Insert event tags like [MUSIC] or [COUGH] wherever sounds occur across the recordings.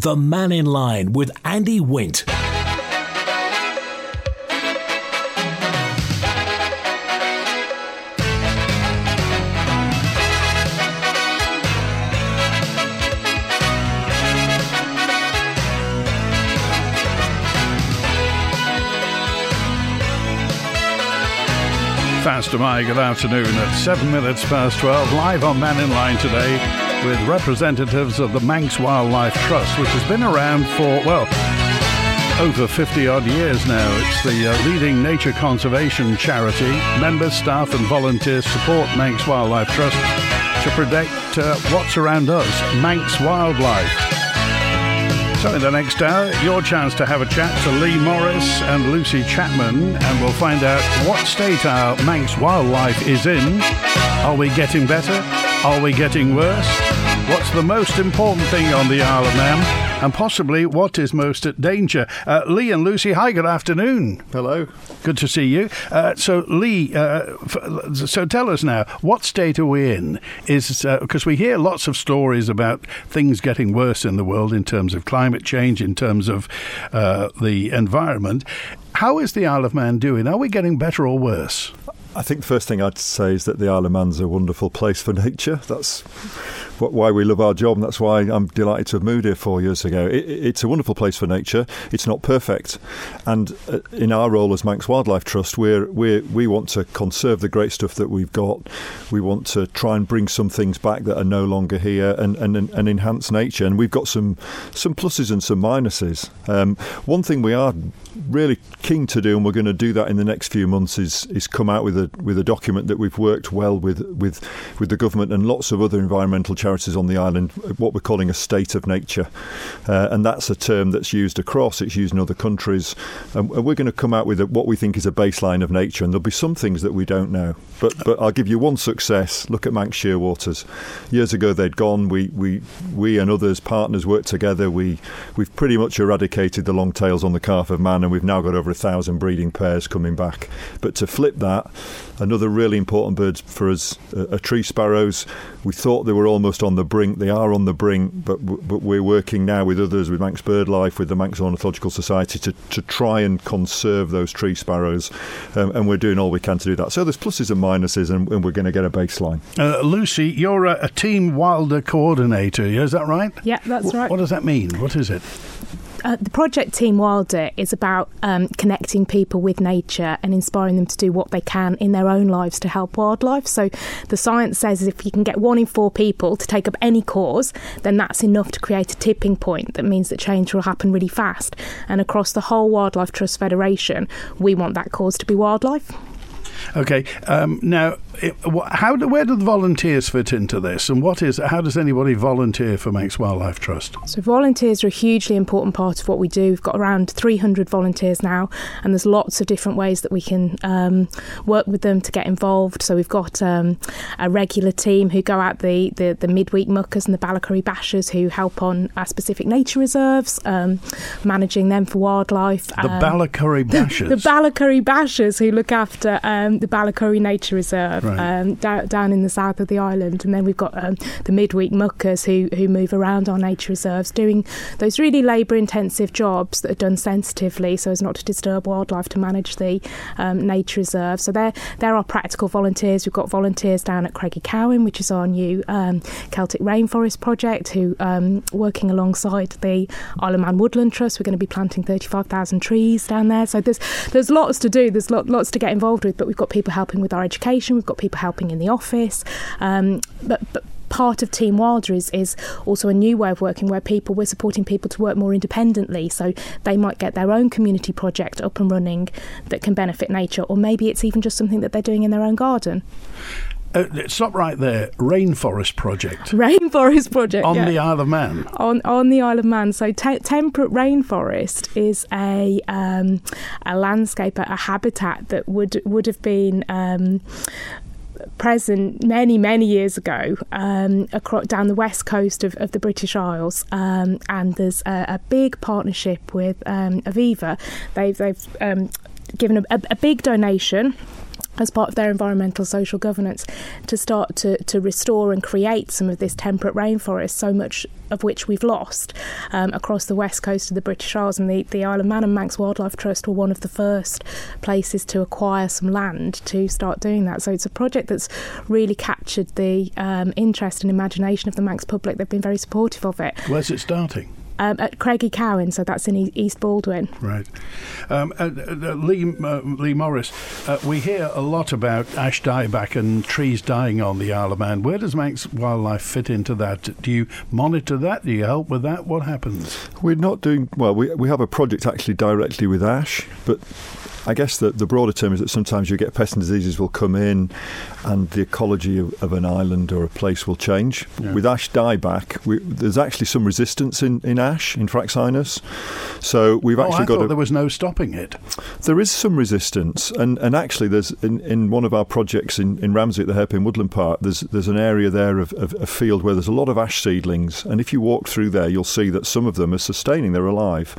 The Mannin Line with Andy Wint. Fastyr mie, good afternoon at 7 minutes past 12, live on Mannin Line today with representatives of the Manx Wildlife Trust, which has been around for, well, over 50 odd years now. It's the uh, leading nature conservation charity. Members, staff, and volunteers support Manx Wildlife Trust to protect uh, what's around us, Manx wildlife. So, in the next hour, your chance to have a chat to Leigh Morris and Lucy Chapman, and we'll find out what state our Manx wildlife is in. Are we getting better? Are we getting worse? What's the most important thing on the Isle of Man? And possibly what is most at danger? Uh, Leigh and Lucy, hi, good afternoon. Hello. Good to see you. Uh, so, Leigh, uh, f- so tell us now, what state are we in? Is because we hear lots of stories about things getting worse in the world in terms of climate change, in terms of uh, the environment. How is the Isle of Man doing? Are we getting better or worse? I think the first thing I'd say is that the Isle of Man's a wonderful place for nature. That's why we love our job, and that's why I'm delighted to have moved here four years ago. It, it's a wonderful place for nature. It's not perfect, and uh, in our role as Manx Wildlife Trust, we're, we want to conserve the great stuff that we've got. We want to try and bring some things back that are no longer here, and, and, and enhance nature. And we've got some some pluses and some minuses. Um, one thing we are really keen to do, and we're going to do that in the next few months, is is come out with a with a document that we've worked well with with with the government and lots of other environmental charities on the island. What we're calling a state of nature, uh, and that's a term that's used across. It's used in other countries, and we're going to come out with a, what we think is a baseline of nature. And there'll be some things that we don't know, but but I'll give you one success. Look at Manx Shearwaters. Years ago they'd gone. We we we and others partners worked together. We we've pretty much eradicated the long tails on the calf of man and we've now got over a thousand breeding pairs coming back. But to flip that, another really important bird for us uh, are tree sparrows. We thought they were almost on the brink. They are on the brink, but but we're working now with others, with Manx BirdLife, with the Manx Ornithological Society, to, to try and conserve those tree sparrows, um, and we're doing all we can to do that. So there's pluses and minuses, and, and we're going to get a baseline. Uh, Lucy, you're a, a, team wilder coordinator. Is that right? Yeah, that's w- right. What does that mean? What is it? Uh, the project Team Wilder is about um, connecting people with nature and inspiring them to do what they can in their own lives to help wildlife. So, the science says if you can get one in four people to take up any cause, then that's enough to create a tipping point that means that change will happen really fast. And across the whole Wildlife Trust Federation, we want that cause to be wildlife. Okay. Um, now, it, how do, where do the volunteers fit into this, and what is how does anybody volunteer for Manx Wildlife Trust? So volunteers are a hugely important part of what we do. We've got around 300 volunteers now, and there's lots of different ways that we can um, work with them to get involved. So we've got um, a regular team who go out the, the, the midweek muckers and the Ballacurry bashers who help on our specific nature reserves, um, managing them for wildlife. The Ballacurry [LAUGHS] bashers. The, the Ballacurry bashers who look after um, the Ballacurry Nature Reserve right. Um, down, down in the south of the island, and then we've got um, the midweek muckers who who move around our nature reserves, doing those really labour-intensive jobs that are done sensitively, so as not to disturb wildlife to manage the um, nature reserve. So they're they're our practical volunteers. We've got volunteers down at Creg y Cowin, which is our new um, Celtic Rainforest project, who um, working alongside the Isle of Man Woodland Trust. We're going to be planting 35,000 trees down there. So there's there's lots to do. There's lot, lots to get involved with, but we've got people helping with our education. We've got people helping in the office. Um, but, but part of Team Wilder is, is also a new way of working where people we're supporting people to work more independently. So they might get their own community project up and running that can benefit nature, or maybe it's even just something that they're doing in their own garden. Uh, stop right there. Rainforest project. [LAUGHS] Rainforest project on yeah. the Isle of Man. On on the Isle of Man. So te- temperate rainforest is a um, a landscape, a habitat that would would have been. Um, present many many years ago um, across down the west coast of, of the British Isles um, and there's a, a, big partnership with um, Aviva. They've they've um, given a, a, big donation as part of their environmental social governance to start to, to restore and create some of this temperate rainforest, so much of which we've lost um, across the west coast of the British Isles. And the, the Isle of Man and Manx Wildlife Trust were one of the first places to acquire some land to start doing that. So it's a project that's really captured the um, interest and imagination of the Manx public. They've been very supportive of it. Where's it starting? Um, at Creg y Cowin, so that's in East Baldwin. Right. Um, uh, uh, Leigh, uh, Leigh Morris, uh, we hear a lot about ash dieback and trees dying on the Isle of Man. Where does Manx Wildlife fit into that? Do you monitor that? Do you help with that? What happens? We're not doing well. We we have a project actually directly with ash, but I guess the, the broader term is that sometimes you get pests and diseases will come in and the ecology of, of an island or a place will change. Yeah. With ash dieback, we, there's actually some resistance in, in ash, in Fraxinus. So we've oh, actually I got. A, there was no stopping it. There is some resistance, and, and actually, there's in, in one of our projects in, in Ramsey at the Hairpin Woodland Park, there's there's an area there of, of a field where there's a lot of ash seedlings, and if you walk through there, you'll see that some of them are sustaining; they're alive.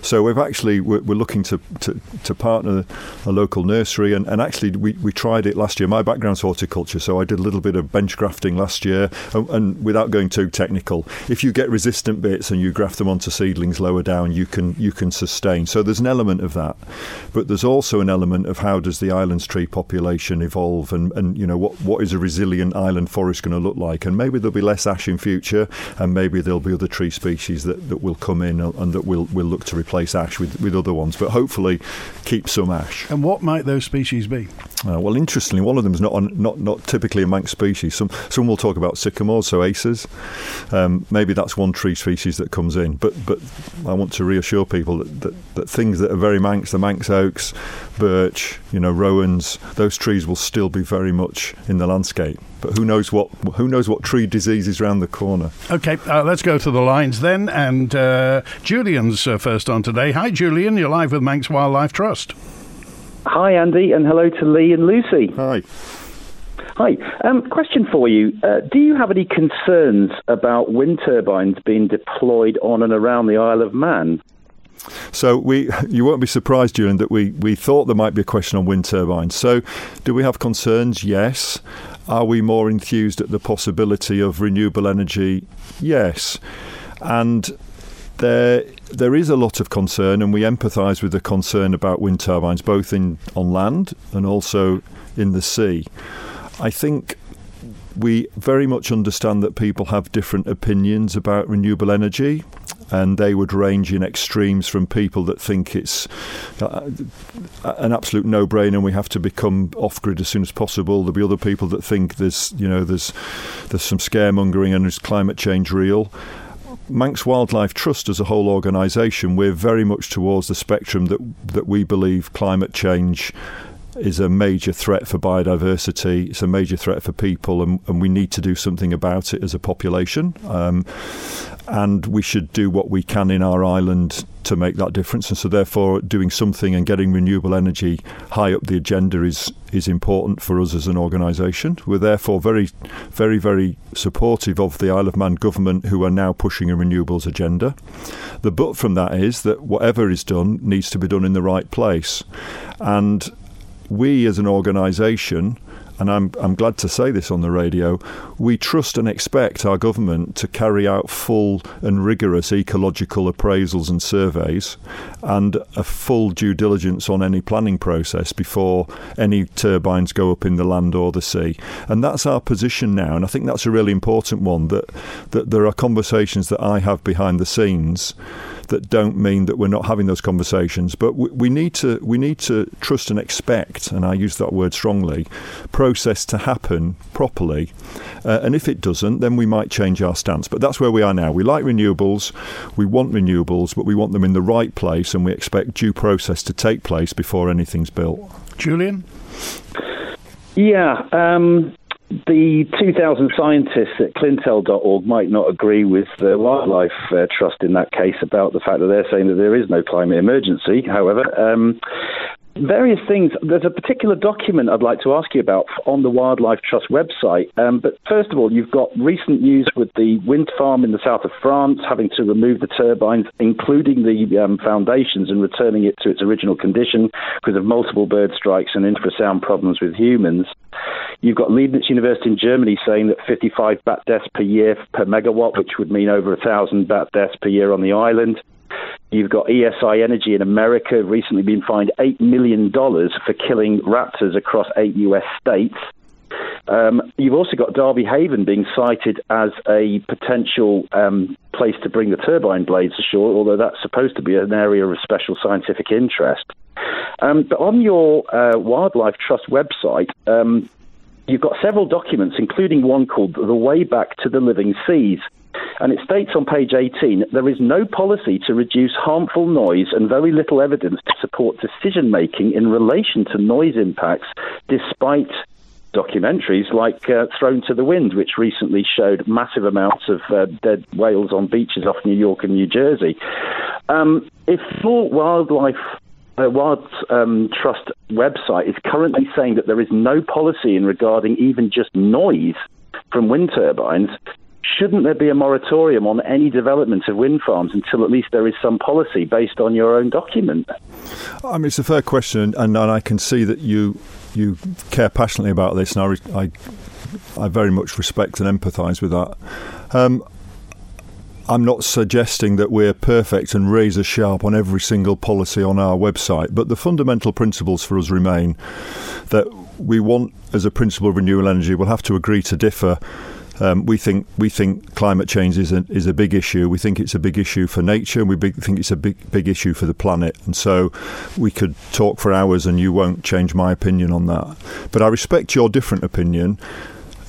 So we've actually we're, we're looking to, to, to partner a local nursery, and, and actually we, we tried it last year. My background's horticulture, so I did a little bit of bench grafting last year, and, and without going too technical, if you get resistant bits and you graft them onto seedlings lower down, you can you can sustain. So there's an element of that, but there's also an element of how does the island's tree population evolve, and, and you know what what is a resilient island forest going to look like, and maybe there'll be less ash in future, and maybe there'll be other tree species that, that will come in and that will will look to replace ash with, with other ones, but hopefully keep some some ash. And what might those species be? Uh, well, interestingly, one of them is not on, not not typically a Manx species. Some some will talk about sycamores, so acers. Um, maybe that's one tree species that comes in. But but I want to reassure people that, that, that things that are very Manx, the Manx oaks, birch, you know, rowans, those trees will still be very much in the landscape. But who knows what who knows what tree disease is around the corner? Okay, uh, let's go to the lines then. And uh, Julian's uh, first on today. Hi, Julian. You're live with Manx Wildlife Trust. Hi, Andy, and hello to Leigh and Lucy. Hi. Hi. Um, question for you. Uh, do you have any concerns about wind turbines being deployed on and around the Isle of Man? So we, [LAUGHS] you won't be surprised, Julian, that we, we thought there might be a question on wind turbines. So, do we have concerns? Yes. Are we more enthused at the possibility of renewable energy? Yes. And there there is a lot of concern, and we empathise with the concern about wind turbines, both in on land and also in the sea. I think we very much understand that people have different opinions about renewable energy, and they would range in extremes from people that think it's uh, an absolute no-brainer and we have to become off-grid as soon as possible. There'll be other people that think there's, you know, there's there's some scaremongering and is climate change real. Manx Wildlife Trust as a whole organisation, we're very much towards the spectrum that that we believe climate change is a major threat for biodiversity. It's a major threat for people, and, and we need to do something about it as a population. Um, and we should do what we can in our island to make that difference. And so, therefore, doing something and getting renewable energy high up the agenda is is important for us as an organisation. We're therefore very, very, very supportive of the Isle of Man government who are now pushing a renewables agenda. The but from that is that whatever is done needs to be done in the right place, and we as an organisation and I'm, I'm glad to say this on the radio, we trust and expect our government to carry out full and rigorous ecological appraisals and surveys and a full due diligence on any planning process before any turbines go up in the land or the sea. And that's our position now, and I think that's a really important one that, that there are conversations that I have behind the scenes that don't mean that we're not having those conversations. But we, we need to we need to trust and expect, and I use that word strongly, process to happen properly. Uh, and if it doesn't, then we might change our stance. But that's where we are now. We like renewables, we want renewables, but we want them in the right place, and we expect due process to take place before anything's built. Julian. Yeah, um, the 2,000 scientists at clintel.org might not agree with the Wildlife uh, Trust in that case about the fact that they're saying that there is no climate emergency. However, um, various things. There's a particular document I'd like to ask you about on the Wildlife Trust website. Um, but first of all, you've got recent news with the wind farm in the south of France having to remove the turbines, including the um, foundations, and returning it to its original condition because of multiple bird strikes and infrasound problems with humans. You've got Leibniz University in Germany saying that 55 bat deaths per year per megawatt, which would mean over a thousand bat deaths per year on the island. You've got ESI Energy in America recently been fined $8 million for killing raptors across eight US states. Um, you've also got Derby Haven being cited as a potential um, place to bring the turbine blades ashore, although that's supposed to be an area of special scientific interest. Um, but on your uh, Wildlife Trust website, um, you've got several documents, including one called The Way Back to the Living Seas. And it states on page 18 there is no policy to reduce harmful noise and very little evidence to support decision making in relation to noise impacts, despite documentaries like uh, Thrown to the Wind, which recently showed massive amounts of uh, dead whales on beaches off New York and New Jersey. Um, if full wildlife uh, Wild um, Trust website is currently saying that there is no policy in regarding even just noise from wind turbines, shouldn't there be a moratorium on any development of wind farms until at least there is some policy based on your own document? I mean, it's a fair question, and, and I can see that you you care passionately about this, and I, I, I very much respect and empathise with that. Um, I'm not suggesting that we're perfect and razor sharp on every single policy on our website, but the fundamental principles for us remain that we want, as a principle of renewable energy, we'll have to agree to differ um, we think we think climate change is a, is a big issue. We think it's a big issue for nature, and we big, think it's a big big issue for the planet. And so, we could talk for hours, and you won't change my opinion on that. But I respect your different opinion.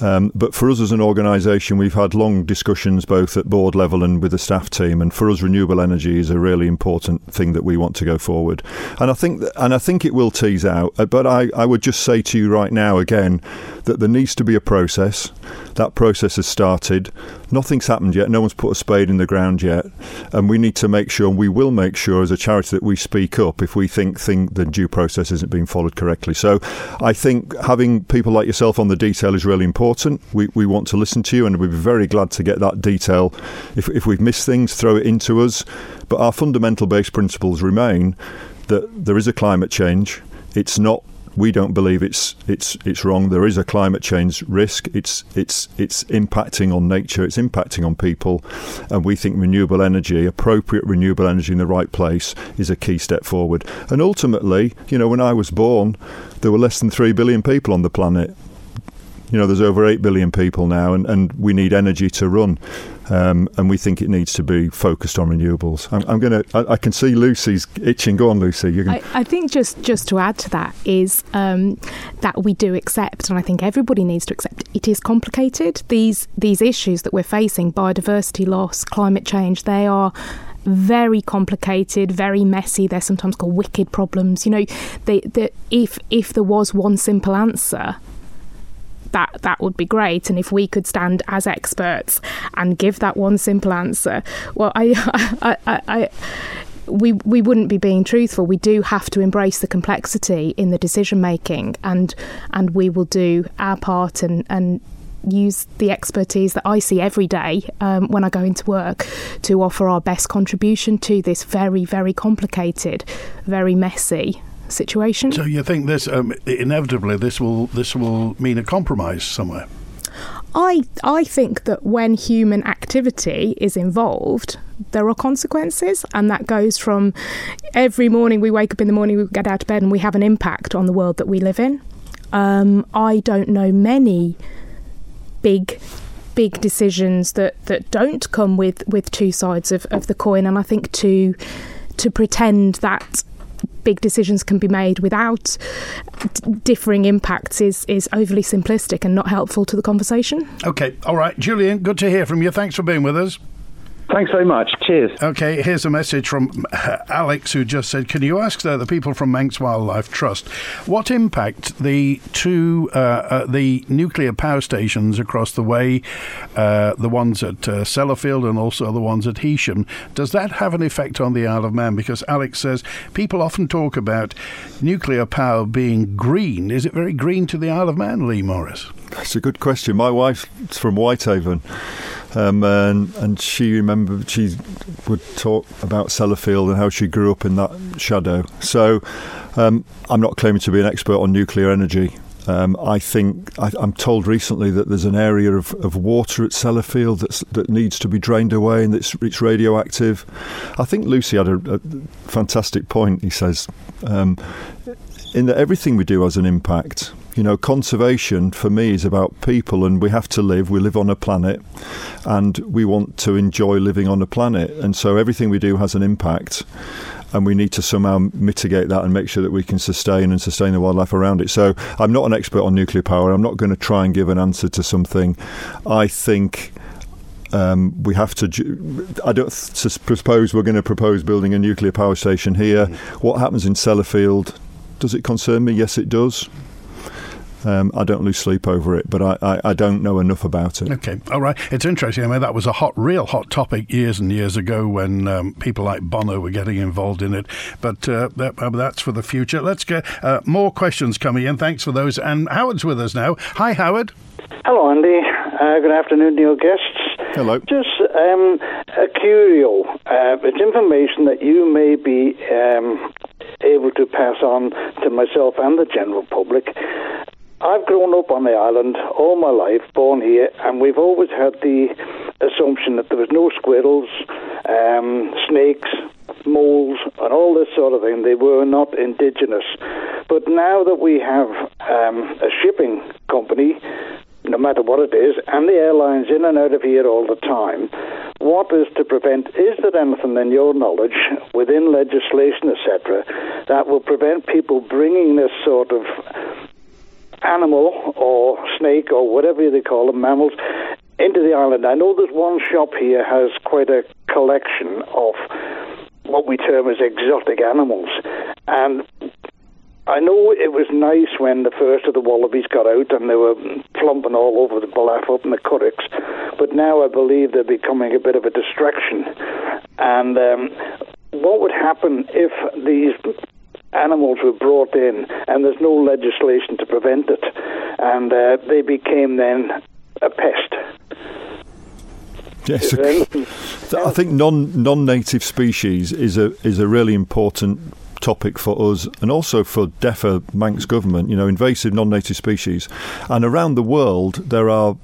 Um, but for us as an organisation, we've had long discussions both at board level and with the staff team. And for us, renewable energy is a really important thing that we want to go forward. And I think and I think it will tease out. Uh, but I, I would just say to you right now again that there needs to be a process. That process has started. Nothing's happened yet. No one's put a spade in the ground yet. And we need to make sure, and we will make sure as a charity that we speak up if we think, think the due process isn't being followed correctly. So I think having people like yourself on the detail is really important. We, we want to listen to you, and we'd be very glad to get that detail. If, if we've missed things, throw it into us. But our fundamental base principles remain that there is a climate change. It's not we don't believe it's it's it's wrong. There is a climate change risk. It's it's it's impacting on nature. It's impacting on people, and we think renewable energy, appropriate renewable energy in the right place, is a key step forward. And ultimately, you know, when I was born, there were less than three billion people on the planet. You know, there's over eight billion people now, and, and we need energy to run. Um, and we think it needs to be focused on renewables. I'm, I'm going to. I, can see Lucy's itching. Go on, Lucy. Gonna... I, I, think just just to add to that is um, that we do accept, and I think everybody needs to accept. It is complicated. These these issues that we're facing, biodiversity loss, climate change, they are very complicated, very messy. They're sometimes called wicked problems. You know, they, they, if if there was one simple answer, that that would be great. And if we could stand as experts and give that one simple answer, well, I, [LAUGHS] I, I, I we we wouldn't be being truthful. We do have to embrace the complexity in the decision making, and and we will do our part and and use the expertise that I see every day um, when I go into work to offer our best contribution to this very very complicated, very messy situation. So you think this um, inevitably this will this will mean a compromise somewhere? I I think that when human activity is involved, there are consequences, and that goes from every morning we wake up in the morning, we get out of bed, and we have an impact on the world that we live in. Um, I don't know many big big decisions that, that don't come with, with two sides of, of the coin, and I think to to pretend that big decisions can be made without d- differing impacts is, is overly simplistic and not helpful to the conversation. Okay, all right. Julian, good to hear from you. Thanks for being with us. Thanks very much. Cheers. Okay, here's a message from uh, Alex who just said, "Can you ask uh, the people from Manx Wildlife Trust what impact the two uh, uh, the nuclear power stations across the way, uh, the ones at uh, Sellafield and also the ones at Heysham, does that have an effect on the Isle of Man? Because Alex says people often talk about nuclear power being green. Is it very green to the Isle of Man, Leigh Morris?" That's a good question. My wife's from Whitehaven. Um, and, and she remembered she would talk about Sellafield and how she grew up in that shadow. So um, I'm not claiming to be an expert on nuclear energy. Um, I think I, am told recently that there's an area of, of water at Sellafield that's, that needs to be drained away and it's, it's radioactive. I think Lucy had a, a fantastic point. He says um, in that everything we do has an impact. You know, conservation for me is about people, and we have to live. We live on a planet, and we want to enjoy living on a planet. And so everything we do has an impact, and we need to somehow mitigate that and make sure that we can sustain and sustain the wildlife around it. So I'm not an expert on nuclear power. I'm not going to try and give an answer to something. I think. Um, we have to. I don't suppose we're going to propose building a nuclear power station here. Mm. What happens in Sellafield? Does it concern me? Yes, it does. Um, I don't lose sleep over it, but I, I, I, don't know enough about it. Okay, all right. It's interesting. I mean, that was a hot, real hot topic years and years ago when um, people like Bono were getting involved in it. But uh, that, uh, that's for the future. Let's get uh, more questions coming in. Thanks for those. And Howard's with us now. Hi, Howard. Hello, Andy. Uh, good afternoon to your guests. Hello. Just um, a curio. Uh, it's information that you may be um, able to pass on to myself and the general public. I've grown up on the island all my life, born here, and we've always had the assumption that there was no squirrels, um, snakes, moles, and all this sort of thing. They were not indigenous. But now that we have um, a shipping company, no matter what it is, and the airlines in and out of here all the time, what is to prevent? Is there anything in your knowledge within legislation, etc., that will prevent people bringing this sort of animal or snake or whatever they call them, mammals, into the island. I know there's one shop here has quite a collection of what we term as exotic animals, and I know it was nice when the first of the wallabies got out and they were plumping all over the Blackfoot and the Curraghs, but now I believe they're becoming a bit of a distraction. And um, what would happen if these animals were brought in, and there's no legislation to prevent it, and uh, they became then a pest. Yes, I think non non native species is a is a really important topic for us and also for DEFA Manx government. You know, invasive non native species, and around the world there are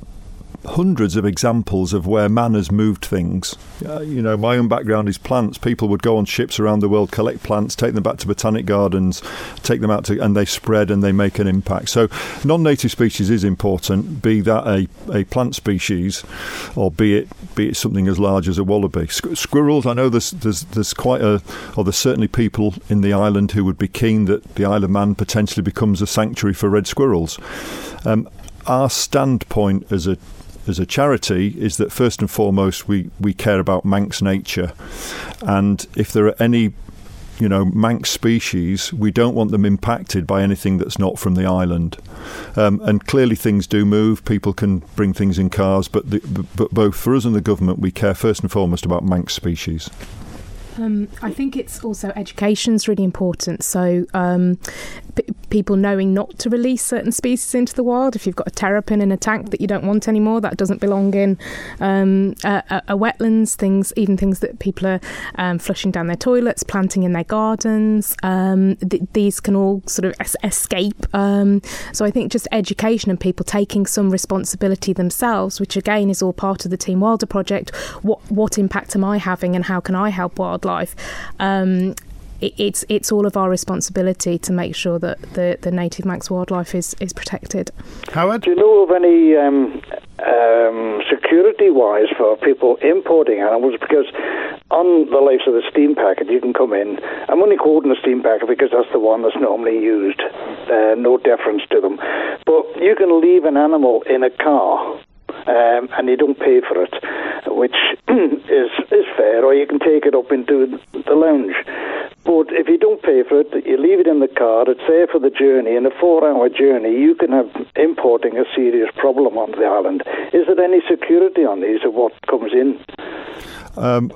hundreds of examples of where man has moved things. Uh, you know, my own background is plants. People would go on ships around the world, collect plants, take them back to botanic gardens, take them out to, and they spread and they make an impact. So, non-native species is important. Be that a, a plant species, or be it be it something as large as a wallaby. squirrels. I know there's there's there's quite a, or there's certainly people in the island who would be keen that the Isle of Man potentially becomes a sanctuary for red squirrels. Um, our standpoint as a as a charity is that first and foremost we, we care about Manx nature, and if there are any you know, Manx species, we don't want them impacted by anything that's not from the island. Um, and clearly, things do move. People can bring things in cars, but, the, but both for us and the government, we care first and foremost about Manx species. Um, I think it's also education is really important. So um, p- people knowing not to release certain species into the wild. If you've got a terrapin in a tank that you don't want anymore, that doesn't belong in um, a, a, wetlands. Things, even things that people are um, flushing down their toilets, planting in their gardens. Um, th- these can all sort of es- escape. Um, so I think just education and people taking some responsibility themselves, which again is all part of the Team Wilder project. What what impact am I having, and how can I help wildlife? Um, it's it's all of our responsibility to make sure that the, the native Manx wildlife is, is protected. Howard, do you know of any um, um, security wise for people importing animals? Because on the likes of the steam packet, you can come in. I'm only quoting the steam packet because that's the one that's normally used. Uh, no deference to them, but you can leave an animal in a car um, and you don't pay for it, which [CLEARS THROAT] is is fair, or you can take it up into the lounge. But if you don't pay for it, you leave it in the car, it's there for the journey. In a four hour journey, you can have importing a serious problem onto the island. Is there any security on these of what comes in? Um,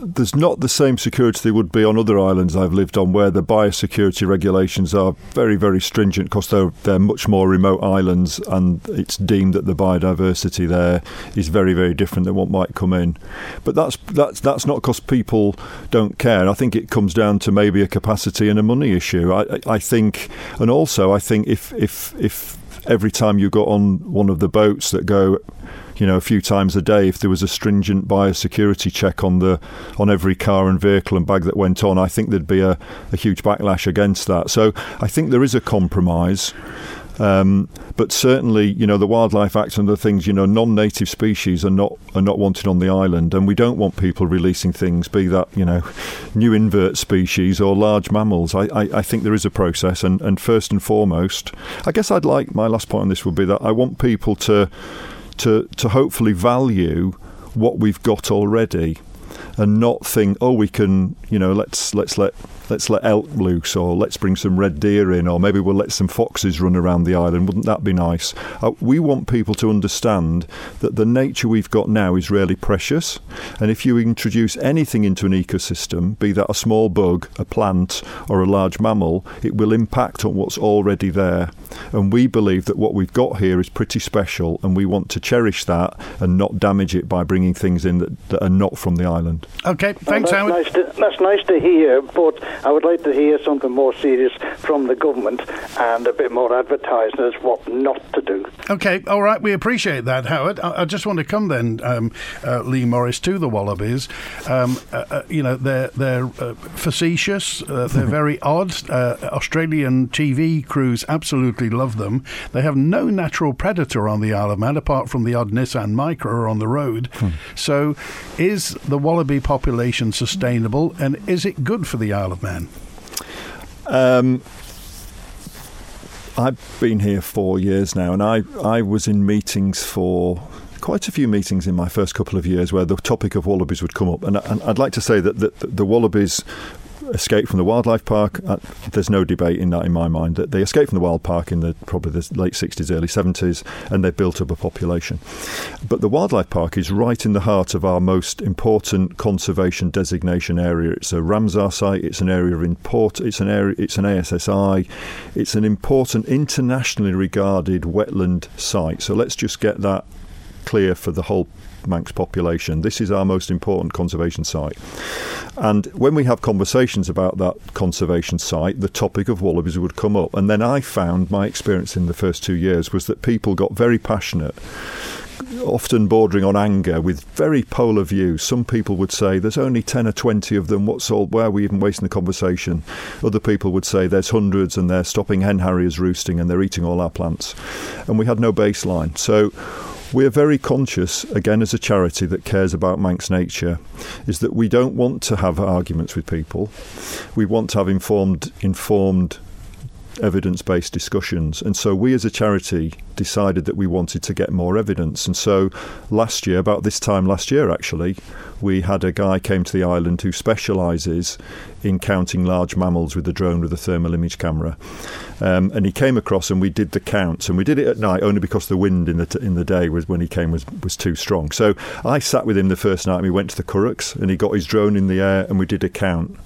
there's not the same security there would be on other islands I've lived on, where the biosecurity regulations are very, very stringent because they're they're much more remote islands, and it's deemed that the biodiversity there is very, very different than what might come in. But that's that's that's not because people don't care. I think it comes down to maybe a capacity and a money issue. I, I think, and also I think if if if every time you got on one of the boats that go you know, a few times a day, if there was a stringent biosecurity check on the on every car and vehicle and bag that went on, I think there'd be a, a huge backlash against that. So I think there is a compromise. Um, but certainly, you know, the Wildlife Act and the things, you know, non-native species are not are not wanted on the island, and we don't want people releasing things, be that you know, new invert species or large mammals. I, I, I think there is a process, and, and first and foremost, I guess I'd like my last point on this would be that I want people to to to hopefully value what we've got already and not think, oh, we can, you know, let's let's let let's let elk loose, or let's bring some red deer in, or maybe we'll let some foxes run around the island. Wouldn't that be nice? Uh, we want people to understand that the nature we've got now is really precious, and if you introduce anything into an ecosystem, be that a small bug, a plant, or a large mammal, it will impact on what's already there. And we believe that what we've got here is pretty special, and we want to cherish that and not damage it by bringing things in that, that are not from the island. Okay, thanks, well, that's Nice to, that's nice to hear, but I would like to hear something more serious from the government and a bit more advertising as what not to do. Okay, all right, we appreciate that, Howard. I, I just want to come then, um, uh, Leigh Morris, to the Wallabies. Um, uh, uh, you know, they're they're uh, facetious, uh, they're very [LAUGHS] odd. Uh, Australian TV crews absolutely love them. They have no natural predator on the Isle of Man apart from the odd Nissan Micra on the road. Hmm. So, is the population sustainable, and is it good for the Isle of Man? Um, I've been here four years now, and I, I was in meetings for quite a few meetings in my first couple of years where the topic of wallabies would come up. And, and I'd like to say that the, the wallabies escaped from the wildlife park. Uh, there's no debate in that in my mind. That they escaped from the wild park in the probably the late 60s, early 70s, and they built up a population. But the wildlife park is right in the heart of our most important conservation designation area. It's a Ramsar site. It's an area of import. It's an area. It's an ASSI. It's an important internationally regarded wetland site. So let's just get that clear for the whole Manx population. This is our most important conservation site. And when we have conversations about that conservation site, the topic of wallabies would come up. And then I found my experience in the first two years was that people got very passionate often bordering on anger with very polar views. Some people would say there's only 10 or 20 of them. What's all, why are we even wasting the conversation? Other people would say there's hundreds and they're stopping hen harriers roosting and they're eating all our plants. And we had no baseline. So we're very conscious, again, as a charity that cares about Manx nature, is that we don't want to have arguments with people. We want to have informed, informed evidence based discussions. And so we as a charity decided that we wanted to get more evidence. And so last year, about this time last year actually, we had a guy came to the island who specialises in counting large mammals with a drone with a thermal image camera. Um, and he came across and we did the counts and we did it at night only because the wind in the t- in the day was when he came was was too strong. So I sat with him the first night and we went to the Curraghs and he got his drone in the air and we did a count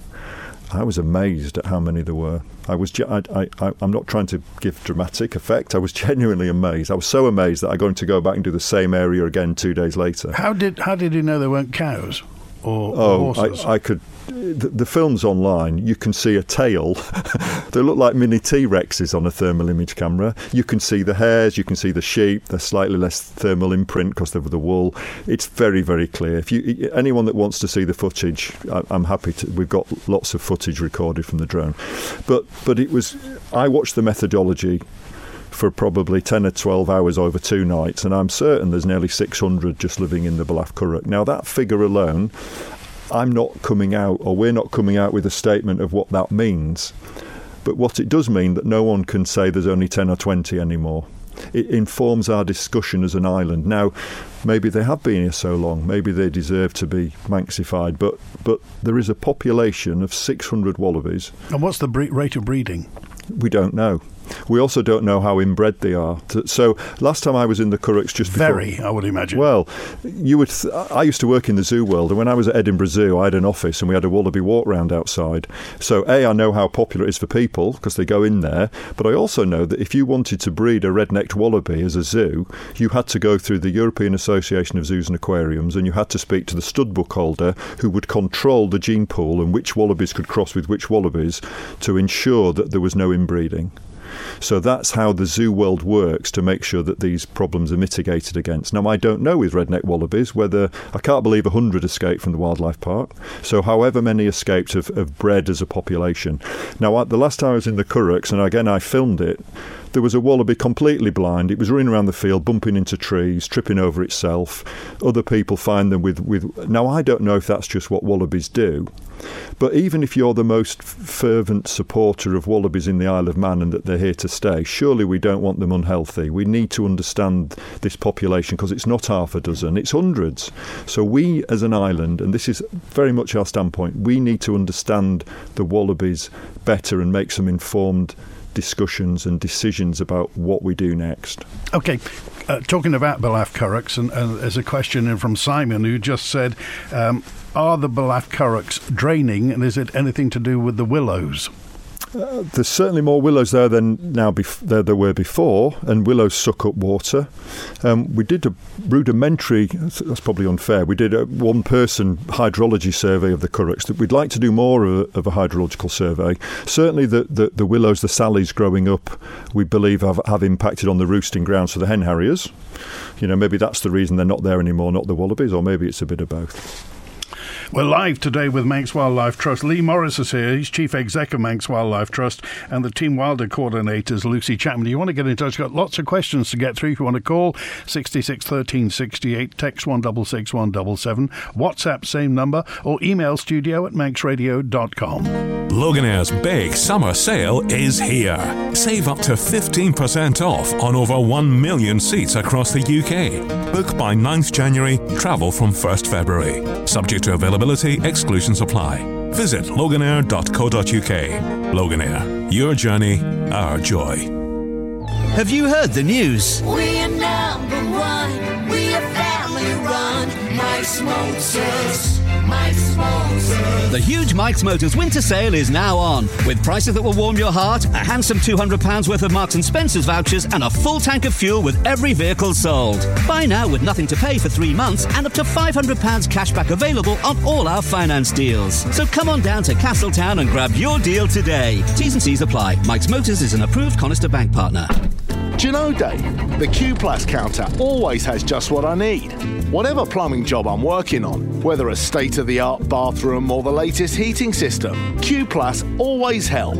I was amazed at how many there were. I was. I, I, I'm not trying to give dramatic effect. I was [LAUGHS] genuinely amazed. I was so amazed that I'm going to go back and do the same area again two days later. How did How did you know there weren't cows or, oh, or horses? I, I could the, the, film's online, you can see a tail. [LAUGHS] they look like mini T Rexes on a thermal image camera. You can see the hairs, you can see the sheep. They're slightly less thermal imprint because they're the wool. It's very, very clear. If you anyone that wants to see the footage, I, I'm happy to. We've got lots of footage recorded from the drone, but but it was. I watched the methodology for probably 10 or 12 hours over two nights, and I'm certain there's nearly 600 just living in the Ballaugh Curragh. Now, that figure alone, I'm not coming out, or we're not coming out with a statement of what that means. But what it does mean that no one can say there's only 10 or 20 anymore. it informs our discussion as an island. Now, maybe they have been here so long, maybe they deserve to be manxified, but, but there is a population of 600 wallabies. And what's the bre- rate of breeding? We don't know. We also don't know how inbred they are. So last time I was in the Curraghs, just before, very, I would imagine. Well, you would. Th- I used to work in the zoo world, and when I was at Edinburgh Zoo, I had an office, and we had a wallaby walk round outside. So a, I know how popular it is for people because they go in there. But I also know that if you wanted to breed a red-necked wallaby as a zoo, you had to go through the European Association of Zoos and Aquariums, and you had to speak to the stud book holder who would control the gene pool and which wallabies could cross with which wallabies to ensure that there was no inbreeding. So that's how the zoo world works to make sure that these problems are mitigated against. Now, I don't know with redneck wallabies whether I can't believe 100 escaped from the wildlife park. So, however many escaped have, have bred as a population. Now, the last time I was in the Curraghs, and again I filmed it, there was a wallaby completely blind. It was running around the field, bumping into trees, tripping over itself. Other people find them with, with. Now, I don't know if that's just what wallabies do, but even if you're the most fervent supporter of wallabies in the Isle of Man and that they're here to stay, surely we don't want them unhealthy. We need to understand this population because it's not half a dozen, it's hundreds. So we as an island, and this is very much our standpoint, we need to understand the wallabies better and make some informed discussions and decisions about what we do next. Okay, uh, talking about Ballaugh curraghs, and, and, there's a question in from Simon who just said, um, "Are the Ballaugh curraghs draining, and is it anything to do with the willows?" Uh, there's certainly more willows there than now bef- there there were before, and willows suck up water. Um, we did a rudimentary, that's probably unfair, we did a one person hydrology survey of the curraghs. That we'd like to do more of a, of a hydrological survey. Certainly, the, the, the, willows, the sallies growing up, we believe have, have impacted on the roosting grounds for the hen harriers. You know, maybe that's the reason they're not there anymore, not the wallabies, or maybe it's a bit of both. We're live today with Manx Wildlife Trust. Leigh Morris is here. He's Chief Exec of Manx Wildlife Trust and the Team Wilder coordinators, Lucy Chapman. You want to get in touch? Got lots of questions to get through. If you want to call, 66 13 68, text 166 177, WhatsApp, same number, or email studio at manxradio.com. Loganair's big summer sale is here. Save up to 15% off on over 1 million seats across the UK. Book by 9th January, travel from 1st February. Subject to availability Availability exclusions apply. Visit loganair.co.uk. Loganair, your journey, our joy. Have you heard the news? We're number one. We're run. Mike's Motors. Mike's Motors. The huge Mike's Motors winter sale is now on, with prices that will warm your heart, a handsome £200 worth of Marks and Spencer's vouchers, and a full tank of fuel with every vehicle sold. Buy now with nothing to pay for three months and up to £500 cash back available on all our finance deals. So come on down to Castletown and grab your deal today. T's and C's apply. Mike's Motors is an approved Conister Bank partner. Do you know, Dave? The Q Plus counter always has just what I need. Whatever plumbing job I'm working on, whether a state of the art bathroom or the latest heating system, Q Plus always help.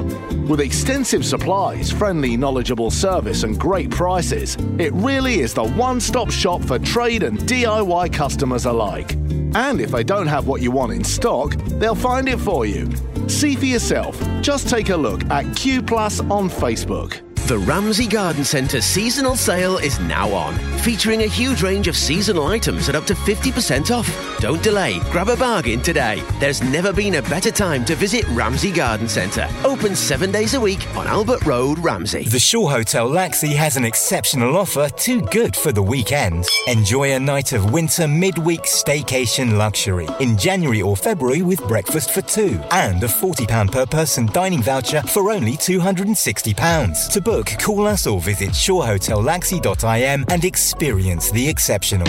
With extensive supplies, friendly, knowledgeable service, and great prices, it really is the one stop shop for trade and DIY customers alike. And if they don't have what you want in stock, they'll find it for you. See for yourself. Just take a look at Q Plus on Facebook. The Ramsey Garden Centre seasonal sale is now on, featuring a huge range of seasonal items at up to 50% off. Don't delay, grab a bargain today. There's never been a better time to visit Ramsey Garden Centre. Open seven days a week on Albert Road, Ramsey. The Shore Hotel Laxey has an exceptional offer too good for the weekend. Enjoy a night of winter midweek staycation luxury in January or February with breakfast for two and a £40 per person dining voucher for only £260. To book, call us or visit shorehotellaxey.im and experience the exceptional.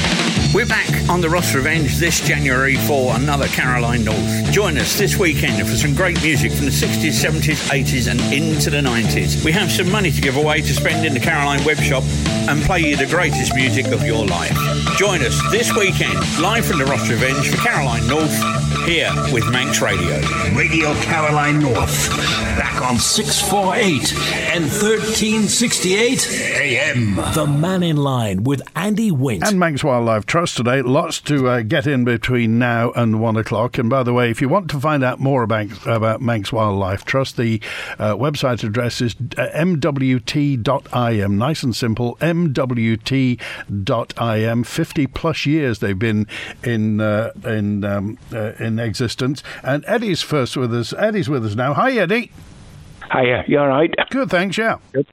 We're back on the Ross Revenge this January for another Caroline North. Join us this weekend for some great music from the 60s, 70s, 80s, and into the 90s. We have some money to give away to spend in the Caroline web shop and play you the greatest music of your life. Join us this weekend, live from the Ross Revenge for Caroline North here with Manx Radio. Radio Caroline North, back on 648 and 1368 AM. The Mannin Line with Andy Wint. And Manx Wildlife Trust today. Lots to uh, get in between now and one o'clock. And by the way, if you want to find out more about, about Manx Wildlife Trust, the uh, website address is uh, mwt.im. Nice and simple, mwt.im. 50 plus years they've been in uh, in um, uh, in existence. And Eddie's first with us. Eddie's with us now. Hi, Eddie. Hiya, you all right? Good, thanks, yeah. Good.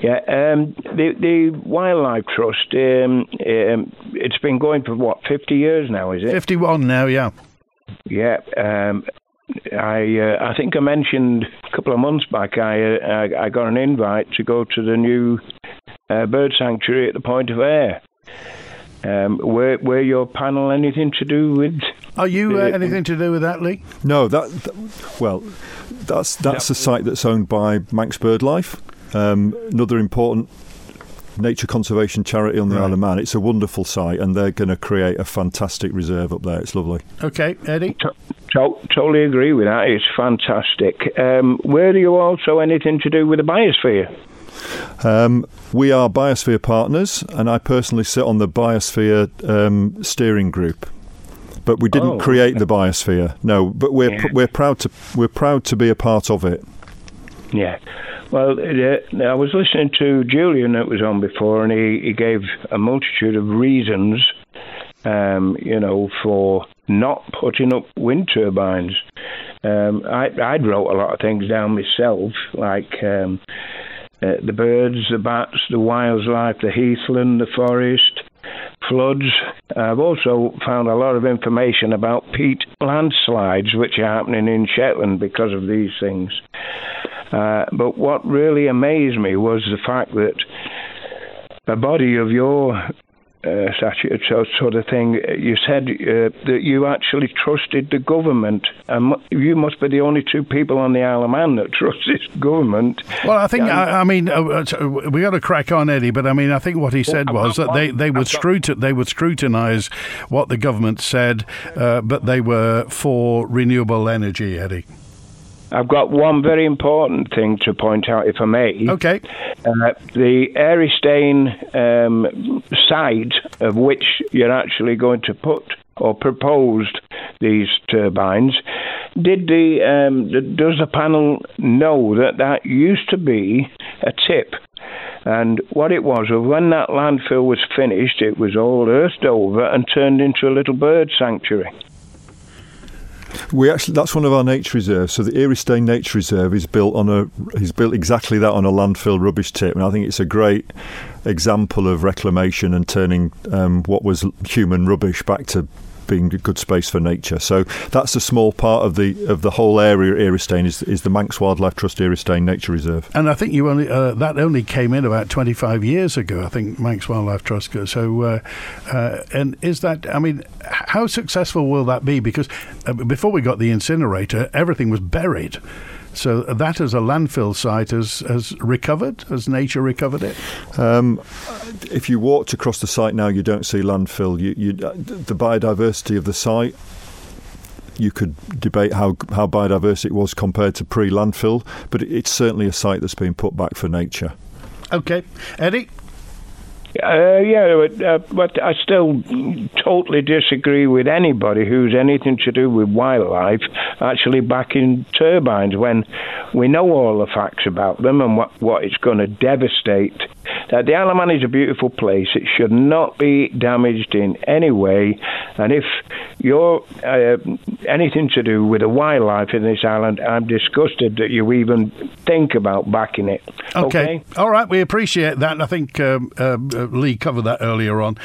Yeah, um, the the Wildlife Trust. Um, um, it's been going for what fifty years now, is it? Fifty-one now, yeah. Yeah. Um, I uh, I think I mentioned a couple of months back. I uh, I got an invite to go to the new uh, bird sanctuary at the Point of Ayre. Um, were were your panel anything to do with? Are you uh, anything to do with that, Leigh? No, that, that well, that's that's a site that's owned by Manx BirdLife, um, another important nature conservation charity on the Right. Isle of Man. It's a wonderful site, and they're going to create a fantastic reserve up there. It's lovely. Okay, Eddie. To- totally agree with that. It's fantastic. Um, were you also anything to do with the biosphere? Um, we are Biosphere partners, and I personally sit on the Biosphere um, steering group. But we didn't Oh, create the Biosphere. No, but we're Yeah. we're proud to we're proud to be a part of it. Yeah. Well, uh, I was listening to Julian that was on before, and he, he gave a multitude of reasons, um, you know, for not putting up wind turbines. Um, I, I'd wrote a lot of things down myself, like um, uh, the birds, the bats, the wildlife, the heathland, the forest, floods. I've also found a lot of information about peat landslides, which are happening in Shetland because of these things. Uh, but what really amazed me was the fact that a body of your uh, statute, so, sort of thing, you said uh, that you actually trusted the government. And you must be the only two people on the Isle of Man that [LAUGHS] trust this government. Well, I think I, I mean uh, uh, we got to crack on, Eddie. But I mean, I think what he said I've was that they, one. they would I've got- scruti- they would scrutinise what the government said, uh, but they were for renewable energy, Eddie. I've got one very important thing to point out, if I may. Okay. Uh, the Earystane um, site of which you're actually going to put or proposed these turbines. Did the um, does the panel know that that used to be a tip? And what it was, was when that landfill was finished, it was all earthed over and turned into a little bird sanctuary. We actually that's one of our nature reserves. So the Earystane Nature Reserve is built on a is built exactly that on a landfill rubbish tip, and I think it's a great example of reclamation and turning um, what was human rubbish back to being a good space for nature. So that's a small part of the of the whole area. Earystane is is the Manx Wildlife Trust Earystane Nature Reserve. And I think you only uh, that only came in about 25 years ago. I think Manx Wildlife Trust. So, uh, uh, and is that? I mean, how successful will that be? Because uh, before we got the incinerator, everything was buried. So that as a landfill site has has recovered. Has nature recovered it? Um, if you walked across the site now, you don't see landfill. You, you, the biodiversity of the site. You could debate how how biodiverse it was compared to pre-landfill, but it's certainly a site that's been put back for nature. Okay, Eddie. Uh, yeah, but, uh, but I still totally disagree with anybody who's anything to do with wildlife actually backing turbines when we know all the facts about them and what, what it's going to devastate. Uh, the Isle of Man is a beautiful place. It should not be damaged in any way. And if you're uh, anything to do with the wildlife in this island, I'm disgusted that you even think about backing it. Okay. All right. We appreciate that. I think um, uh, uh, Leigh covered that earlier on.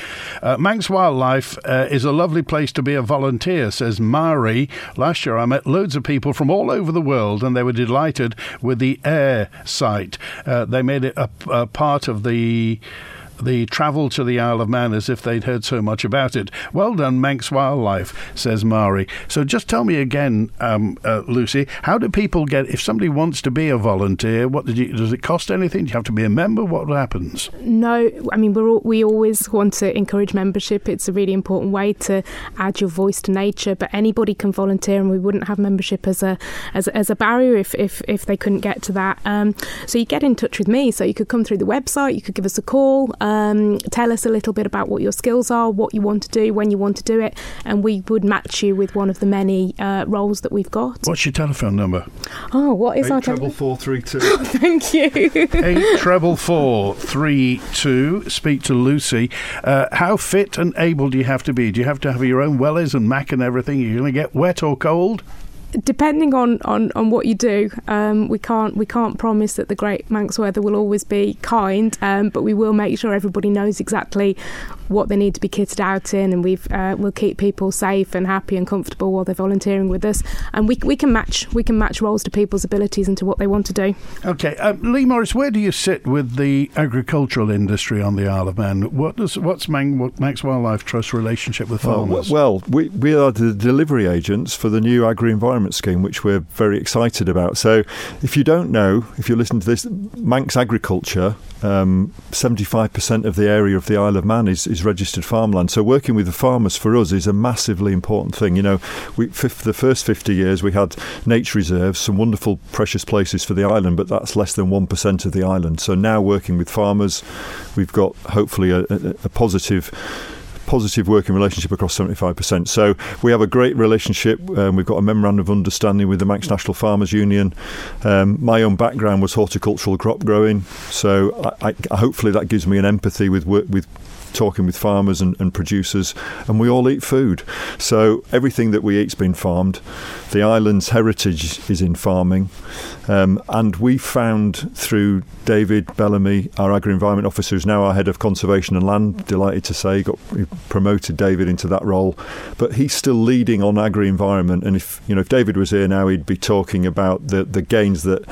Uh, Manx Wildlife uh, is a lovely place to be a volunteer, says Mari. Last year I met loads of people from all over the world and they were delighted with the air site. Uh, they made it a, a part of the very the travel to the Isle of Man as if they'd heard so much about it. Well done, Manx Wildlife, says Mari. So just tell me again, um, uh, Lucy, how do people get, if somebody wants to be a volunteer, what you, does it cost anything? Do you have to be a member? What happens? No, I mean all, we always want to encourage membership. It's a really important way to add your voice to nature. But anybody can volunteer, and we wouldn't have membership as a as, as a barrier if, if if they couldn't get to that. Um, so you get in touch with me. So you could come through the website. You could give us a call. Um, tell us a little bit about what your skills are, what you want to do, when you want to do it, and we would match you with one of the many uh, roles that we've got. What's your telephone number? Oh, what is Eight our treble four three two. [LAUGHS] Thank you. Eight treble four three two. Speak to Lucy. Uh, how fit and able do you have to be? Do you have to have your own wellies and mac and everything? Are You're going to get wet or cold? Depending on, on, on what you do, um, we can't we can't promise that the Great Manx weather will always be kind, um, but we will make sure everybody knows exactly what they need to be kitted out in, and we've uh, we'll keep people safe and happy and comfortable while they're volunteering with us, and we we can match we can match roles to people's abilities and to what they want to do. Okay, um, Leigh Morris, where do you sit with the agricultural industry on the Isle of Man? What does what's Man, what Manx Wildlife Trust relationship with farmers? well, we, we are the delivery agents for the new agri environment scheme, which we're very excited about. So, if you don't know, if you listen to this, Manx agriculture, um, 75% of the area of the Isle of Man is, is registered farmland. So, working with the farmers for us is a massively important thing. You know, we, fif- the first 50 years we had nature reserves, some wonderful, precious places for the island, but that's less than 1% of the island. So, now working with farmers, we've got hopefully a, a, a positive positive working relationship across 75%. So we have a great relationship. Um, we've got a memorandum of understanding with the Manx National Farmers Union. Um, my own background was horticultural crop growing, so I, I, hopefully that gives me an empathy with with talking with farmers and, and producers, and we all eat food. So everything that we eat's been farmed. The island's heritage is in farming, um, and we found through David Bellamy, our agri environment officer, who's now our head of conservation and land. Delighted to say, got promoted David into that role, but he's still leading on agri environment. And if you know, if David was here now, he'd be talking about the the gains that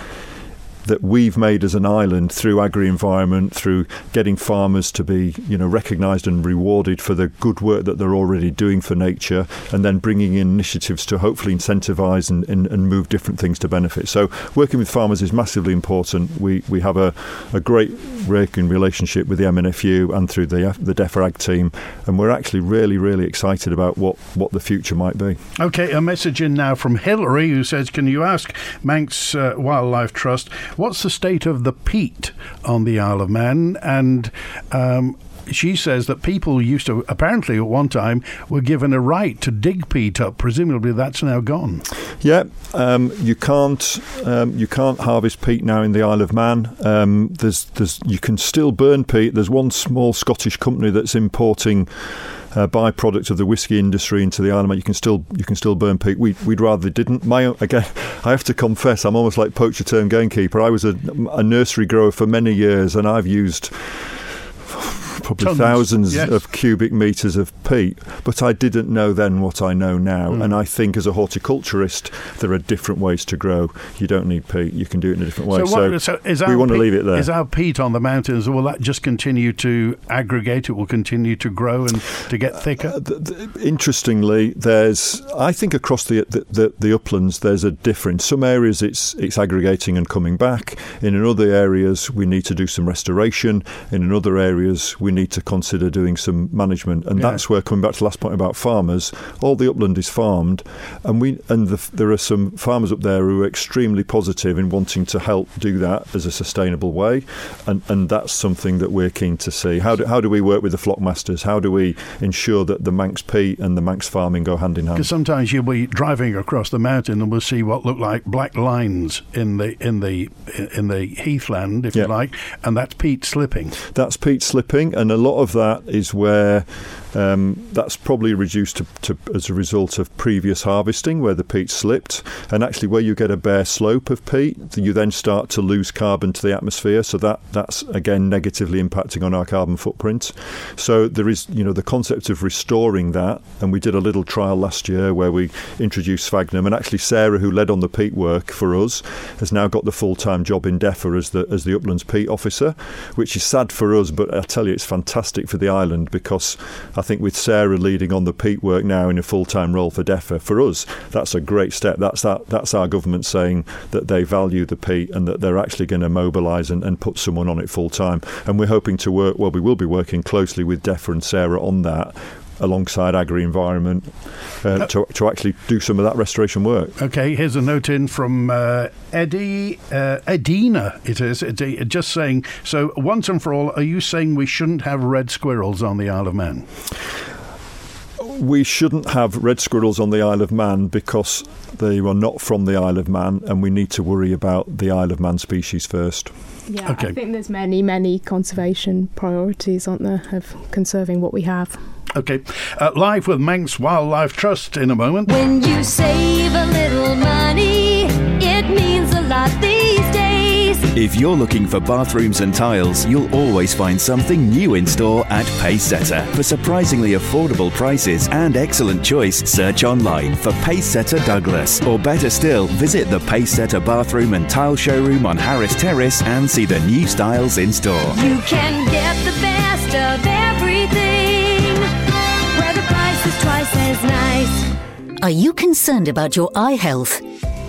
that we've made as an island through agri environment, through getting farmers to be, you know, recognised and rewarded for the good work that they're already doing for nature, and then bringing in initiatives to hopefully incentivise and, and, and move different things to benefit. So working with farmers is massively important. We we have a, a great working relationship with the MNFU and through the the DEFA team, and we're actually really really excited about what what the future might be. Okay, a message in now from Hillary who says, Can you ask Manx uh, Wildlife Trust what's the state of the peat on the Isle of Man? And um, she says that people used to, apparently at one time, were given a right to dig peat up. Presumably that's now gone. Yeah, um, you can't um, you can't harvest peat now in the Isle of Man. Um, there's there's you can still burn peat. There's one small Scottish company that's importing. Uh, byproduct of the whiskey industry into the Man. You can still you can still burn peat. We, we'd rather they didn't. My again, [LAUGHS] I have to confess, I'm almost like poacher turned gamekeeper. I was a, a nursery grower for many years, and I've used probably Tons, thousands yes. of cubic meters of peat, but I didn't know then what I know now. Mm. And I think as a horticulturist, there are different ways to grow. You don't need peat; you can do it in a different way. So, what, so is we our want to leave it there. Is our peat on the mountains, will that just continue to aggregate? It will continue to grow and to get thicker? Uh, th- th- interestingly, there's I think across the, the the the uplands there's a difference. Some areas it's it's aggregating and coming back. In other areas we need to do some restoration. In other areas we need to consider doing some management. And Yeah. that's where coming back to the last point about farmers, all the upland is farmed, and we and the, there are some farmers up there who are extremely positive in wanting to help do that as a sustainable way, and and that's something that we're keen to see. How do how do we work with the flock masters? How do we ensure that the Manx peat and the Manx farming go hand in hand? Because sometimes you'll be driving across the mountain and we'll see what look like black lines in the in the in the heathland, if you like, and that's peat slipping. That's peat slipping, and a lot of that is where Um, that's probably reduced to, to, as a result of previous harvesting where the peat slipped. And actually, where you get a bare slope of peat, you then start to lose carbon to the atmosphere. So that that's again negatively impacting on our carbon footprint. So there is, you know, the concept of restoring that. And we did a little trial last year where we introduced sphagnum. And actually, Sarah, who led on the peat work for us, has now got the full time job in DEFRA as the as the Uplands Peat Officer, which is sad for us, but I tell you, it's fantastic for the island because I think with Sarah leading on the peat work now in a full time role for DEFRA, for us, that's a great step. That's that that's our government saying that they value the peat and that they're actually going to mobilise and, and put someone on it full time. And we're hoping to work. Well, we will be working closely with DEFRA and Sarah on that alongside agri environment uh, to, to actually do some of that restoration work. Okay, here's a note in from uh, Eddie uh, Edina. It is it's, uh, just saying. So once and for all, are you saying we shouldn't have red squirrels on the Isle of Man? We shouldn't have red squirrels on the Isle of Man because they are not from the Isle of Man, and we need to worry about the Isle of Man species first. Yeah, I think there's many, many conservation priorities, aren't there, of conserving what we have. Okay, uh, live with Manx Wildlife Trust in a moment. When you save a little money, it means a lot these days. If you're looking for bathrooms and tiles, you'll always find something new in store at Pacesetter. For surprisingly affordable prices and excellent choice, search online for Pacesetter Douglas. Or better still, visit the Pacesetter Bathroom and Tile Showroom on Harris Terrace and see the new styles in store. You can get the best of everything, Are you concerned about your eye health?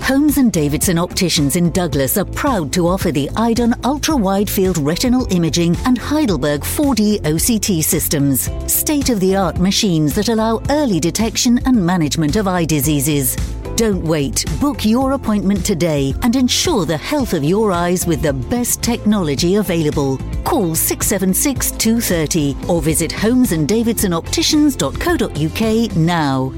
Holmes and Davidson Opticians in Douglas are proud to offer the IDON Ultra Wide Field Retinal Imaging and Heidelberg 4D OCT systems, state of the art machines that allow early detection and management of eye diseases. Don't wait. Book your appointment today and ensure the health of your eyes with the best technology available. Call 676 230 or visit holmesanddavidsonopticians.co.uk now.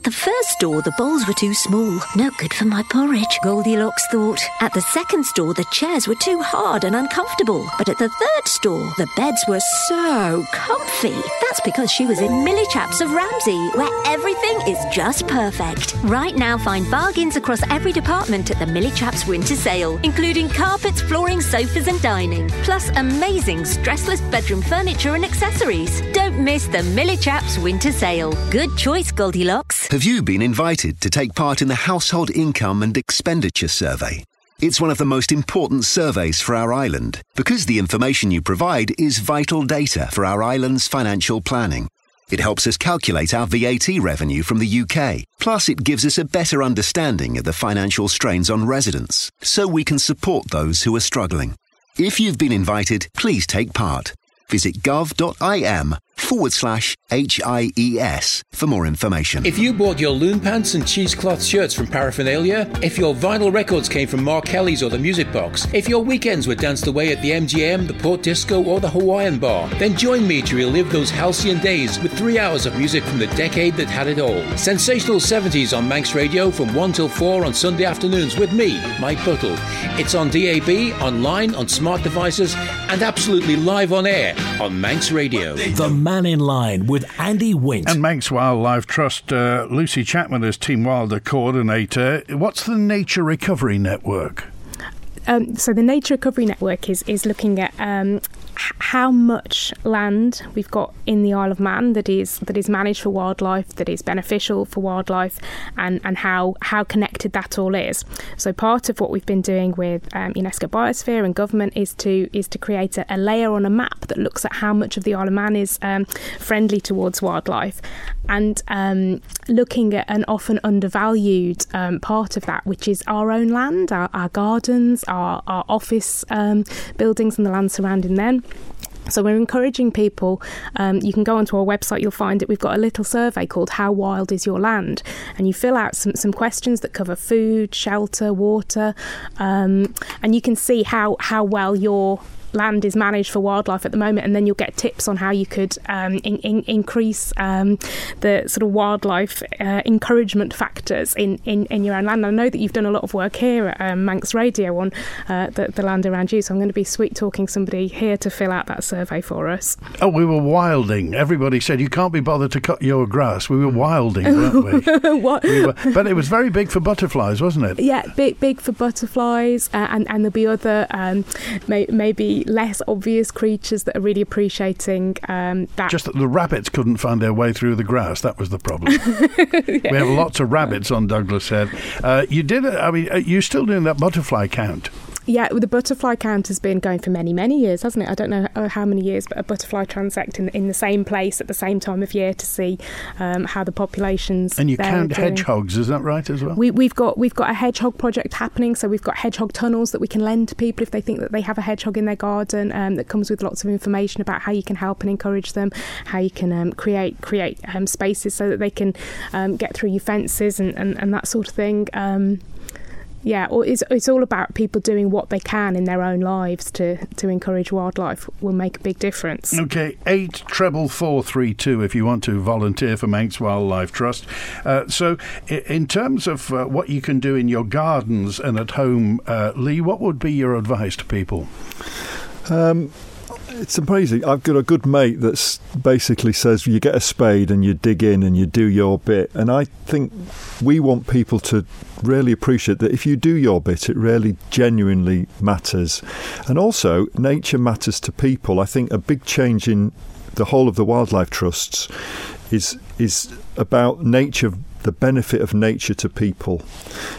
At the first store, the bowls were too small, no good for my porridge, Goldilocks thought. At the second store, the chairs were too hard and uncomfortable. But at the third store, the beds were so comfy. That's because she was in Millie Chaps of Ramsey, where everything is just perfect. Right now, find bargains across every department at the Millie Chaps winter sale, including carpets, flooring, sofas, and dining, plus amazing stressless bedroom furniture and accessories. Don't miss the Millie Chaps winter sale. Good choice, Goldilocks. Have you been invited to take part in the Household Income and Expenditure Survey? It's one of the most important surveys for our island because the information you provide is vital data for our island's financial planning. It helps us calculate our VAT revenue from the UK. Plus, it gives us a better understanding of the financial strains on residents so we can support those who are struggling. If you've been invited, please take part. Visit gov.im forward slash HIES for more information. If you bought your loon pants and cheesecloth shirts from paraphernalia, if your vinyl records came from Mark Kelly's or the Music Box, if your weekends were danced away at the MGM, the Port Disco, or the Hawaiian Bar, then join me to relive those halcyon days with three hours of music from the decade that had it all. Sensational 70s on Manx Radio from 1 till 4 on Sunday afternoons with me, Mike Buttle. It's on DAB, online, on smart devices, and absolutely live on air on Manx Radio. The Man in Line with Andy Wint. And Manx Wildlife Trust, uh, Lucy Chapman is Team Wilder coordinator. What's the Nature Recovery Network? Um, so the Nature Recovery Network is is looking at um, h- how much land we've got in the Isle of Man that is that is managed for wildlife, that is beneficial for wildlife, and, and how how connected that all is. So part of what we've been doing with um, UNESCO Biosphere and government is to is to create a, a layer on a map that looks at how much of the Isle of Man is um, friendly towards wildlife, and um, looking at an often undervalued um, part of that, which is our own land, our, our gardens, our, our office um, buildings, and the land surrounding them. So we're encouraging people. Um, you can go onto our website. You'll find that we've got a little survey called "How Wild Is Your Land," and you fill out some some questions that cover food, shelter, water, um, and you can see how how well your land is managed for wildlife at the moment, and then you'll get tips on how you could um, in, in, increase um, the sort of wildlife uh, encouragement factors in, in, in your own land. I know that you've done a lot of work here at um, Manx Radio on uh, the, the land around you, so I'm going to be sweet talking somebody here to fill out that survey for us. Oh, we were wilding. Everybody said you can't be bothered to cut your grass. We were wilding, weren't we? [LAUGHS] what? we were, but it was very big for butterflies, wasn't it? Yeah, big big for butterflies, uh, and and there'll be other um, may, maybe less obvious creatures that are really appreciating um, that. Just that the rabbits couldn't find their way through the grass. That was the problem. yeah. [LAUGHS] We have lots of rabbits on Douglas Head. Uh, you did. I mean, you're still doing that butterfly count. Yeah, the butterfly count has been going for many, many years, hasn't it? I don't know how many years, but a butterfly transect in, in the same place at the same time of year to see um, how the populations. And you count hedgehogs, is that right as well? We, we've got we've got a hedgehog project happening, so we've got hedgehog tunnels that we can lend to people if they think that they have a hedgehog in their garden. Um, that comes with lots of information about how you can help and encourage them, how you can um, create create um, spaces so that they can um, get through your fences and, and, and that sort of thing. Yeah, it's it's all about people doing what they can in their own lives to to encourage wildlife will make a big difference. Okay, eight treble four three two if you want to volunteer for Manx Wildlife Trust. Uh, so, in terms of uh, what you can do in your gardens and at home, uh, Leigh, what would be your advice to people? Um, it's amazing. I've got a good mate that basically says you get a spade and you dig in and you do your bit. And I think we want people to really appreciate that if you do your bit, it really genuinely matters. And also, nature matters to people. I think a big change in the whole of the wildlife trusts is is about nature the benefit of nature to people.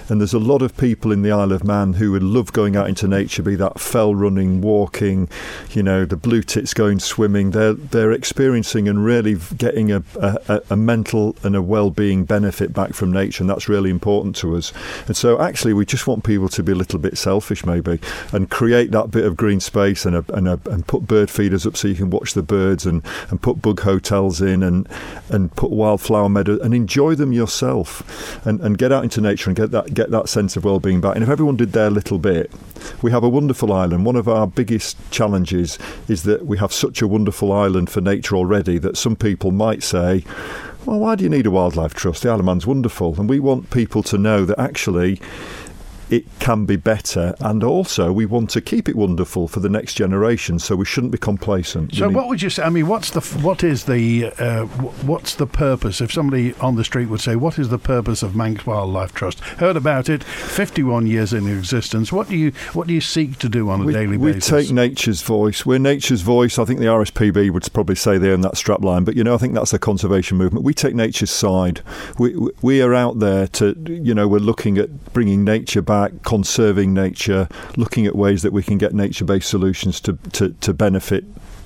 And there's a lot of people in the Isle of Man who would love going out into nature, be that fell running, walking, you know, the blue tits going swimming. They're they're experiencing and really getting a, a, a mental and a well-being benefit back from nature, and that's really important to us. And so, actually, we just want people to be a little bit selfish, maybe, and create that bit of green space and a, and, a, and put bird feeders up so you can watch the birds, and, and put bug hotels in, and and put wildflower meadows, and enjoy them yourself yourself and, and get out into nature and get that get that sense of well-being back. And if everyone did their little bit, we have a wonderful island. One of our biggest challenges is that we have such a wonderful island for nature already that some people might say, well, why do you need a wildlife trust? The Isle of Man's wonderful. And we want people to know that actually it can be better, and also we want to keep it wonderful for the next generation. So we shouldn't be complacent. So, what would you say? I mean, what's the what is the uh, what's the purpose? If somebody on the street would say, "What is the purpose of Manx Wildlife Trust?" Heard about it, fifty-one years in existence. What do you what do you seek to do on a we, daily we basis? We take nature's voice. We're nature's voice. I think the RSPB would probably say they own that strapline, but you know, I think that's the conservation movement. We take nature's side. We we are out there to you know we're looking at bringing nature back back, conserving nature, looking at ways that we can get nature based solutions to, to, to benefit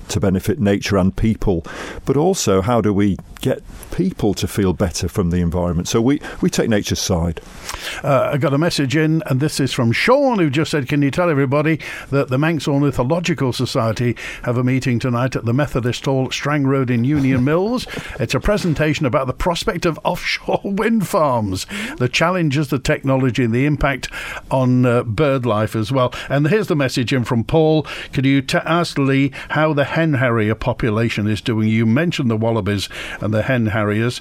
to benefit nature and people, but also how do we get people to feel better from the environment? So we, we take nature's side. Uh, I got a message in, and this is from Sean, who just said, Can you tell everybody that the Manx Ornithological Society have a meeting tonight at the Methodist Hall, Strang Road in Union [LAUGHS] Mills? It's a presentation about the prospect of offshore [LAUGHS] wind farms, the challenges, the technology, and the impact on uh, bird life as well. And here's the message in from Paul. Could you t- ask Leigh how the hen harrier population is doing? You mentioned the wallabies and the hen harriers.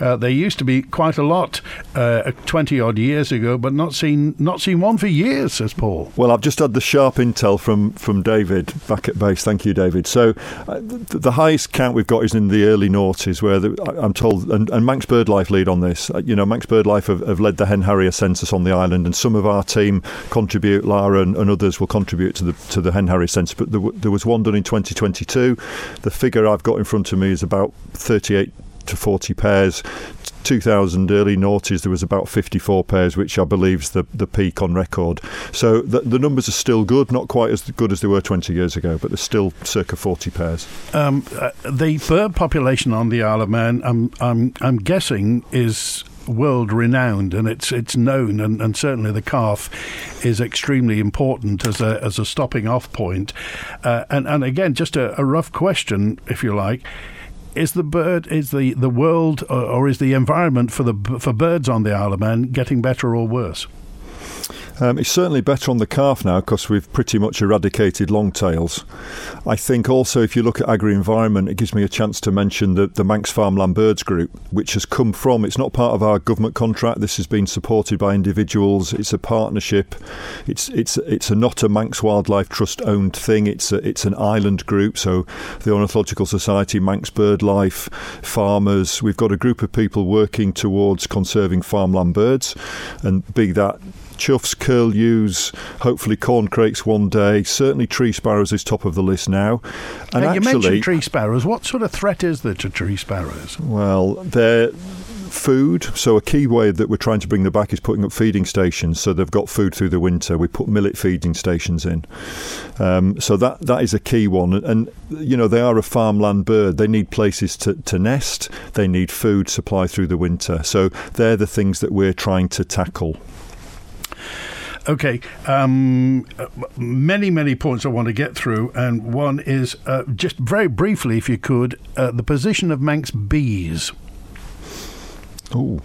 Uh, there used to be quite a lot uh, 20 odd years ago, but not seen not seen one for years, says Paul. Well, I've just had the sharp intel from, from David back at base. Thank you, David. So uh, the, the, highest count we've got is in the early noughties, where the, I'm told, and, and Manx BirdLife lead on this. Uh, you know, Manx BirdLife have, have, led the hen harrier census on the island, and some of our team contribute. Lara and, and others will contribute to the to the hen harrier census. But there, there was one done in 2022. The figure I've got in front of me is about 38 to 40 pairs. 2000 early noughties there was about 54 pairs which I believe is the, the peak on record so the, the, numbers are still good not quite as good as they were 20 years ago but there's still circa 40 pairs um, uh, the bird population on the Isle of Man I'm, I'm, I'm guessing is world renowned and it's it's known and, and certainly the Calf is extremely important as a as a stopping off point uh, and and again just a, a rough question if you like is the bird is the the world or, or, is the environment for the for birds on the Isle of Man getting better or worse? Um, it's certainly better on the Calf now because we've pretty much eradicated long tails. I think also if you look at agri-environment, it gives me a chance to mention the, the Manx Farmland Birds Group, which has come from, it's not part of our government contract, this has been supported by individuals, it's a partnership, it's it's it's a not a Manx Wildlife Trust owned thing, it's a, it's an island group, so the Ornithological Society, Manx BirdLife, farmers, we've got a group of people working towards conserving farmland birds, and be that choughs, curlews, hopefully corncrakes one day. Certainly tree sparrows is top of the list now. And you actually, mentioned tree sparrows. What sort of threat is there to tree sparrows? Well, they're food. So a key way that we're trying to bring them back is putting up feeding stations, so they've got food through the winter. We put millet feeding stations in, um, so that that is a key one. And you know they are a farmland bird. They need places to, to nest. They need food supply through the winter. So they're the things that we're trying to tackle. Okay, um, many, many points I want to get through, and one is uh, just very briefly, if you could, uh, the position of Manx bees. Oh,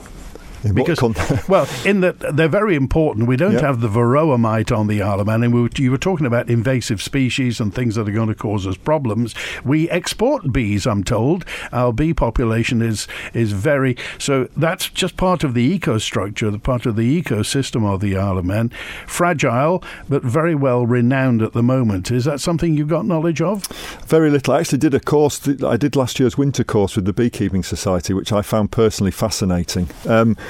because [LAUGHS] well, in that they're very important. We don't yep. have the varroa mite on the Isle of Man, and we, you were talking about invasive species and things that are going to cause us problems. We export bees, I'm told. Our bee population is is very so. That's just part of the ecostructure, the part of the ecosystem of the Isle of Man. Fragile, but very well renowned at the moment. Is that something you've got knowledge of? Very little. I actually did a course. I did last year's winter course with the Beekeeping Society, which I found personally fascinating. Um,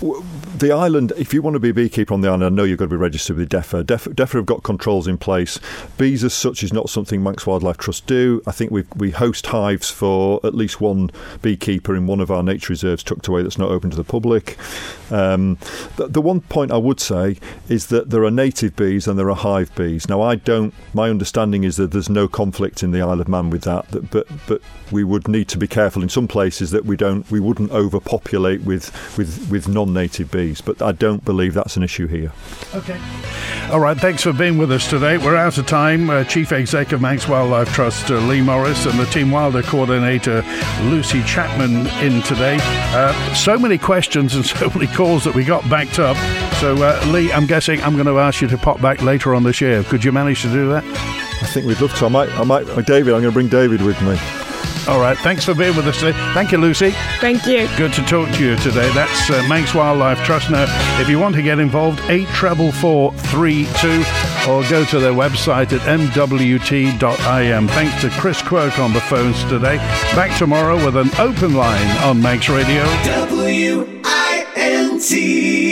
the island, if you want to be a beekeeper on the island, I know you've got to be registered with DEFRA. DEFRA, DEFRA have got controls in place. Bees, as such, is not something Manx Wildlife Trust do. I think we we host hives for at least one beekeeper in one of our nature reserves tucked away that's not open to the public. Um, the, the, one point I would say is that there are native bees and there are hive bees. Now, I don't. My understanding is that there's no conflict in the Isle of Man with that. that but but we would need to be careful in some places that we don't. We wouldn't overpopulate with with with non-native bees. But I don't believe that's an issue here. Okay. All right. Thanks for being with us today. We're out of time. Uh, Chief Executive of Manx Wildlife Trust uh, Leigh Morris and the Team Wilder coordinator Lucy Chapman in today. Uh, so many questions and [LAUGHS] so many calls that we got backed up. So, uh, Leigh, I'm guessing I'm going to ask you to pop back later on this year. Could you manage to do that? I think we'd love to. I might, I might, David, I'm going to bring David with me. All right. Thanks for being with us today. Thank you, Lucy. Thank you. Good to talk to you today. That's uh, Manx Wildlife Trust. Now, if you want to get involved, 8 treble 432 or go to their website at mwt.im. Thanks to Chris Quirk on the phones today. Back tomorrow with an open line on Manx Radio. W I N T.